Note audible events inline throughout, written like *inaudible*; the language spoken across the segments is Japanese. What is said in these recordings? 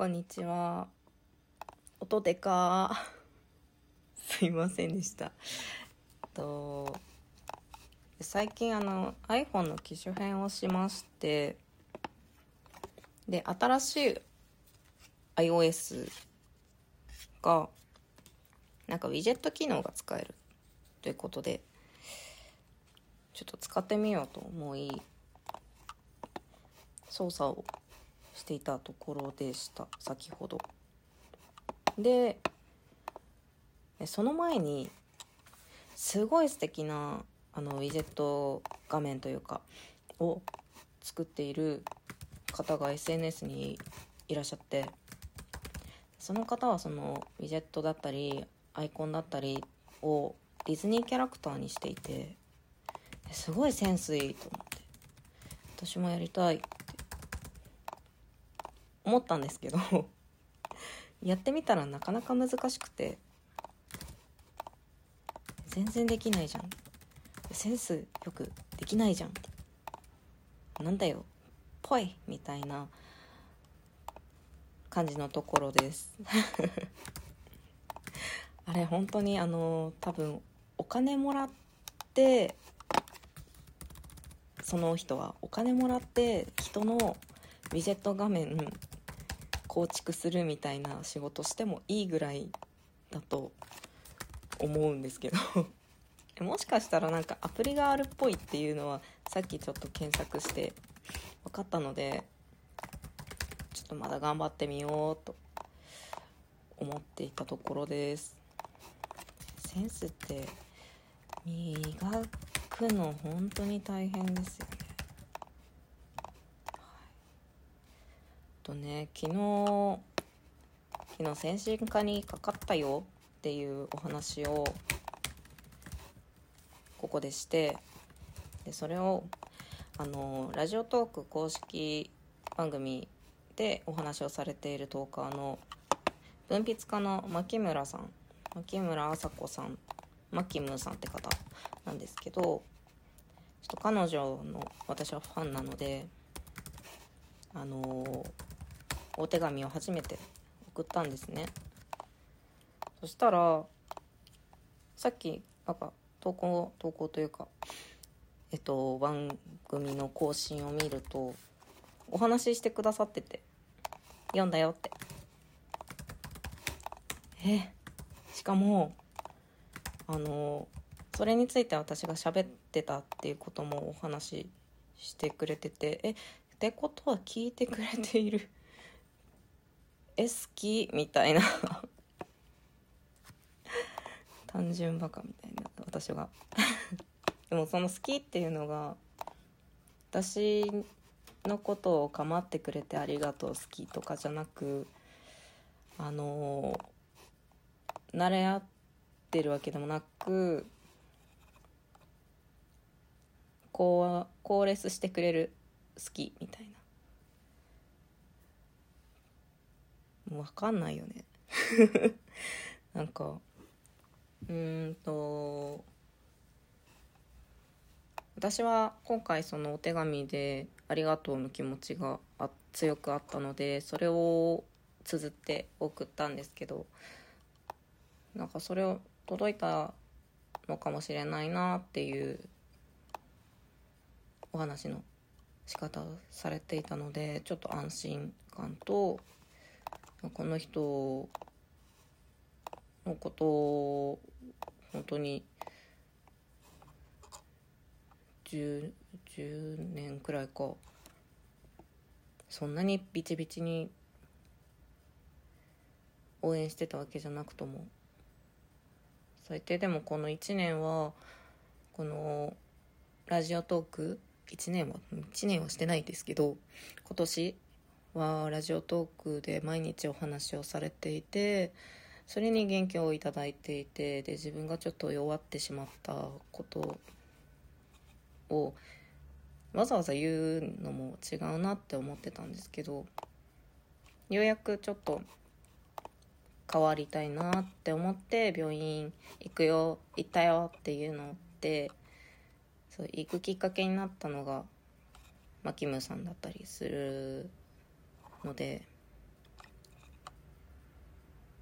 こんにちは。音でか *laughs* すいませんでした。と最近あの iPhone の機種変をしましてで新しい iOS がなんかウィジェット機能が使えるということでちょっと使ってみようと思い操作をしていたところでした。先ほど。でその前にすごい素敵なあのウィジェット画面というかを作っている方が SNS にいらっしゃってその方はそのウィジェットだったりアイコンだったりをディズニーキャラクターにしていてすごいセンスいいと思って私もやりたい。っ思ったんですけど *laughs* やってみたらなかなか難しくて全然できないじゃん。センスよくできないじゃん。なんだよぽいみたいな感じのところです。*laughs* あれ本当にあの多分お金もらってその人はお金もらって人のウィジェット画面構築するみたいな仕事してもいいぐらいだと思うんですけど。*laughs* もしかしたらなんかアプリがあるっぽいっていうのはさっきちょっと検索して分かったのでちょっとまだ頑張ってみようと思っていたところです。センスって磨くの本当に大変ですよね。とね昨日昨日精神科にかかったよっていうお話をここでしてでそれをあのラジオトーク公式番組でお話をされているトーカーの文筆家の牧村さん牧村麻子さんマキムーさんって方なんですけどちょっと彼女の私はファンなのであのお手紙を初めて送ったんですね。そしたらさっきなんか投稿投稿というかえっと番組の更新を見るとお話ししてくださってて読んだよって。えしかもあのそれについて私が喋ってたっていうこともお話ししてくれててえってことは聞いてくれている。え好きみたいな。単純バカみたいな私が。でもその好きっていうのが私のことを構ってくれてありがとう好きとかじゃなくあの慣れ合ってるわけでもなくこうコーレスしてくれる好きみたいな。もう分かんないよね。*laughs* なんかうんと私は今回そのお手紙で「ありがとう」の気持ちが強くあったのでそれを綴って送ったんですけどなんかそれを届いたのかもしれないなっていうお話の仕方をされていたのでちょっと安心感とこの人のことを本当に 10, 10年くらいかそんなにビチビチに応援してたわけじゃなくとも最低でもこの1年はこのラジオトーク1年は1年はしてないですけど今年はラジオトークで毎日お話をされていてそれに元気をいただいていてで自分がちょっと弱ってしまったことをわざわざ言うのも違うなって思ってたんですけどようやくちょっと変わりたいなって思って病院行くよ行ったよっていうのってそう行くきっかけになったのがマキムさんだったりするので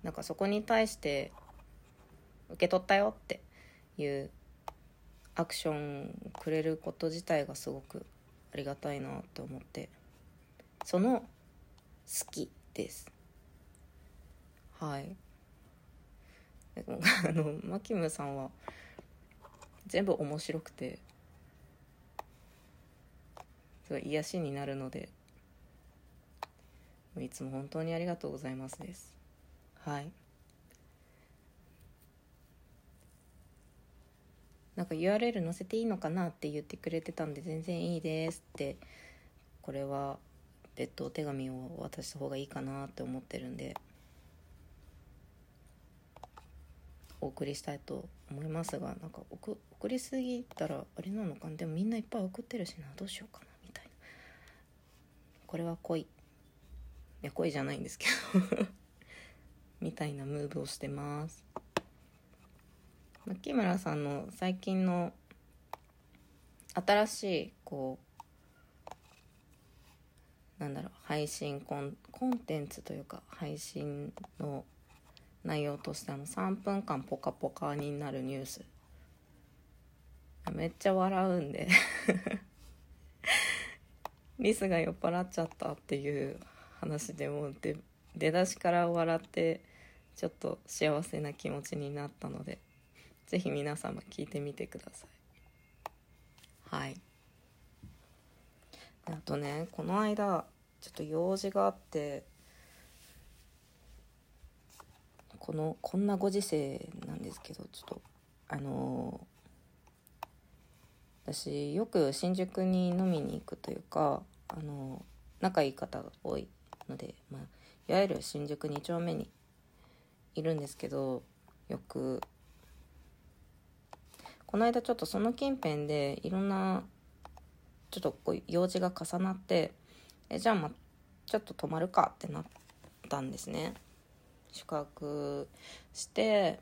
なんかそこに対して受け取ったよっていうアクションくれること自体がすごくありがたいなって思ってその好きです。はい。あのマキムさんは全部面白くてすごい癒しになるのでいつも本当にありがとうございますです。はい。なんか URL 載せていいのかなって言ってくれてたんで全然いいですってこれは別途お手紙を渡した方がいいかなって思ってるんでお送りしたいと思いますがなんか送送りすぎたらあれなのかな？でもみんないっぱい送ってるしな。どうしようかな？みたいな。これは恋いや恋じゃないんですけどみたいなムーブをしてます。牧村さんの最近の新しいこうなんだろう配信コンコンテンツというか配信の内容としてあの3分間ポカポカになるニュース。めっちゃ笑うんで。*laughs* リスが酔っ払っちゃったっていう話でもで出だしから笑ってちょっと幸せな気持ちになったのでぜひ皆様聞いてみてください。はい。あとねこの間ちょっと用事があってこのこんなご時世なんですけどちょっとあの私よく新宿に飲みに行くというかあの仲いい方が多い。ので、まあ、いわゆる新宿2丁目にいるんですけどよくこの間ちょっとその近辺でいろんなちょっとこう用事が重なってえじゃあまあちょっと泊まるかってなったんですね。宿泊して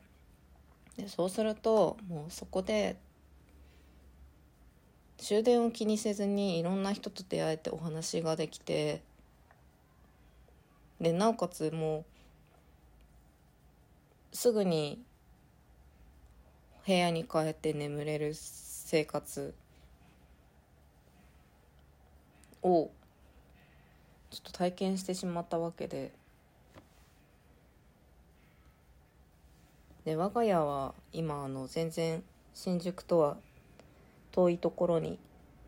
でそうするともうそこで終電を気にせずにいろんな人と出会えてお話ができてでなおかつもうすぐに部屋に帰って眠れる生活をちょっと体験してしまったわけで。で我が家は今あの全然新宿とは遠いところに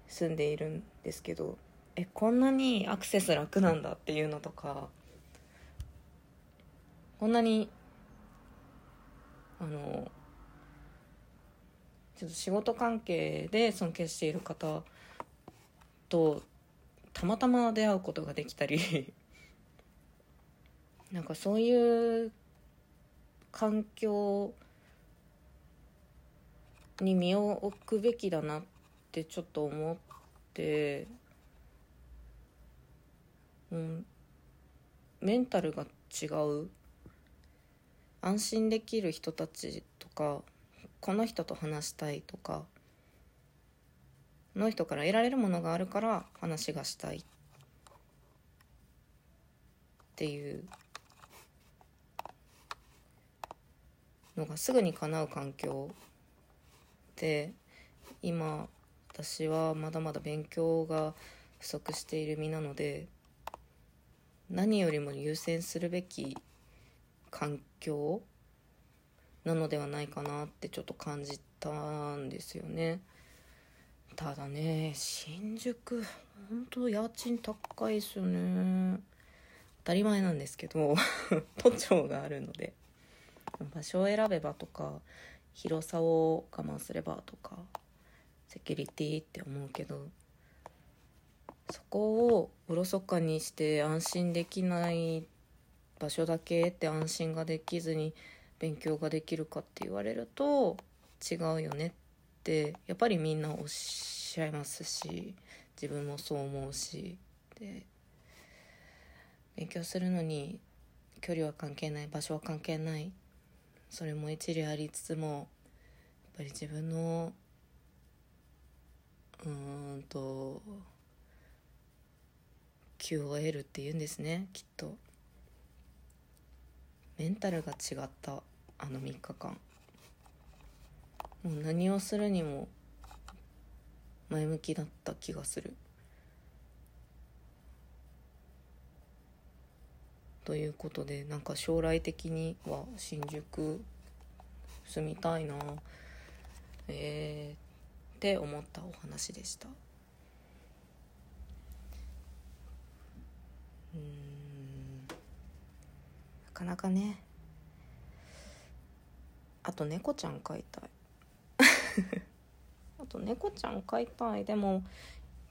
住んでいるんですけどえこんなにアクセス楽なんだっていうのとかこんなにあのちょっと仕事関係で尊敬している方とたまたま出会うことができたり *laughs* なんかそういう環境に身を置くべきだなってちょっと思ってうんメンタルが違う安心できる人たちとかこの人と話したいとかこの人から得られるものがあるから話がしたいっていうのがすぐに叶う環境で今私はまだまだ勉強が不足している身なので何よりも優先するべき環境なのではないかなってちょっと感じたんですよね。ただね新宿本当家賃高いですよね。当たり前なんですけど *laughs* 都庁があるので場所を選べばとか広さを我慢すればとかセキュリティって思うけどそこをおろそかにして安心できない場所だけって安心ができずに勉強ができるかって言われると違うよねってやっぱりみんなおっしゃいますし自分もそう思うしで勉強するのに距離は関係ない場所は関係ないそれも一理ありつつもやっぱり自分のうーんと QOL って言うんですねきっと。メンタルが違ったあの3日間。もう何をするにも前向きだった気がする。ということでなんか将来的には新宿住みたいなえー、って思ったお話でした。うん。かなかね。あと猫ちゃん飼いたい。*laughs* あと猫ちゃん飼いたい。でも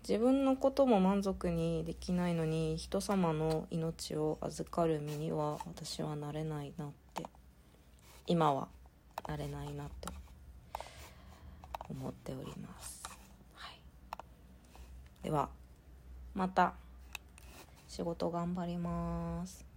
自分のことも満足にできないのに人様の命を預かる身には私はなれないなって。今はなれないなと。思っております、はい、ではまた仕事頑張ります。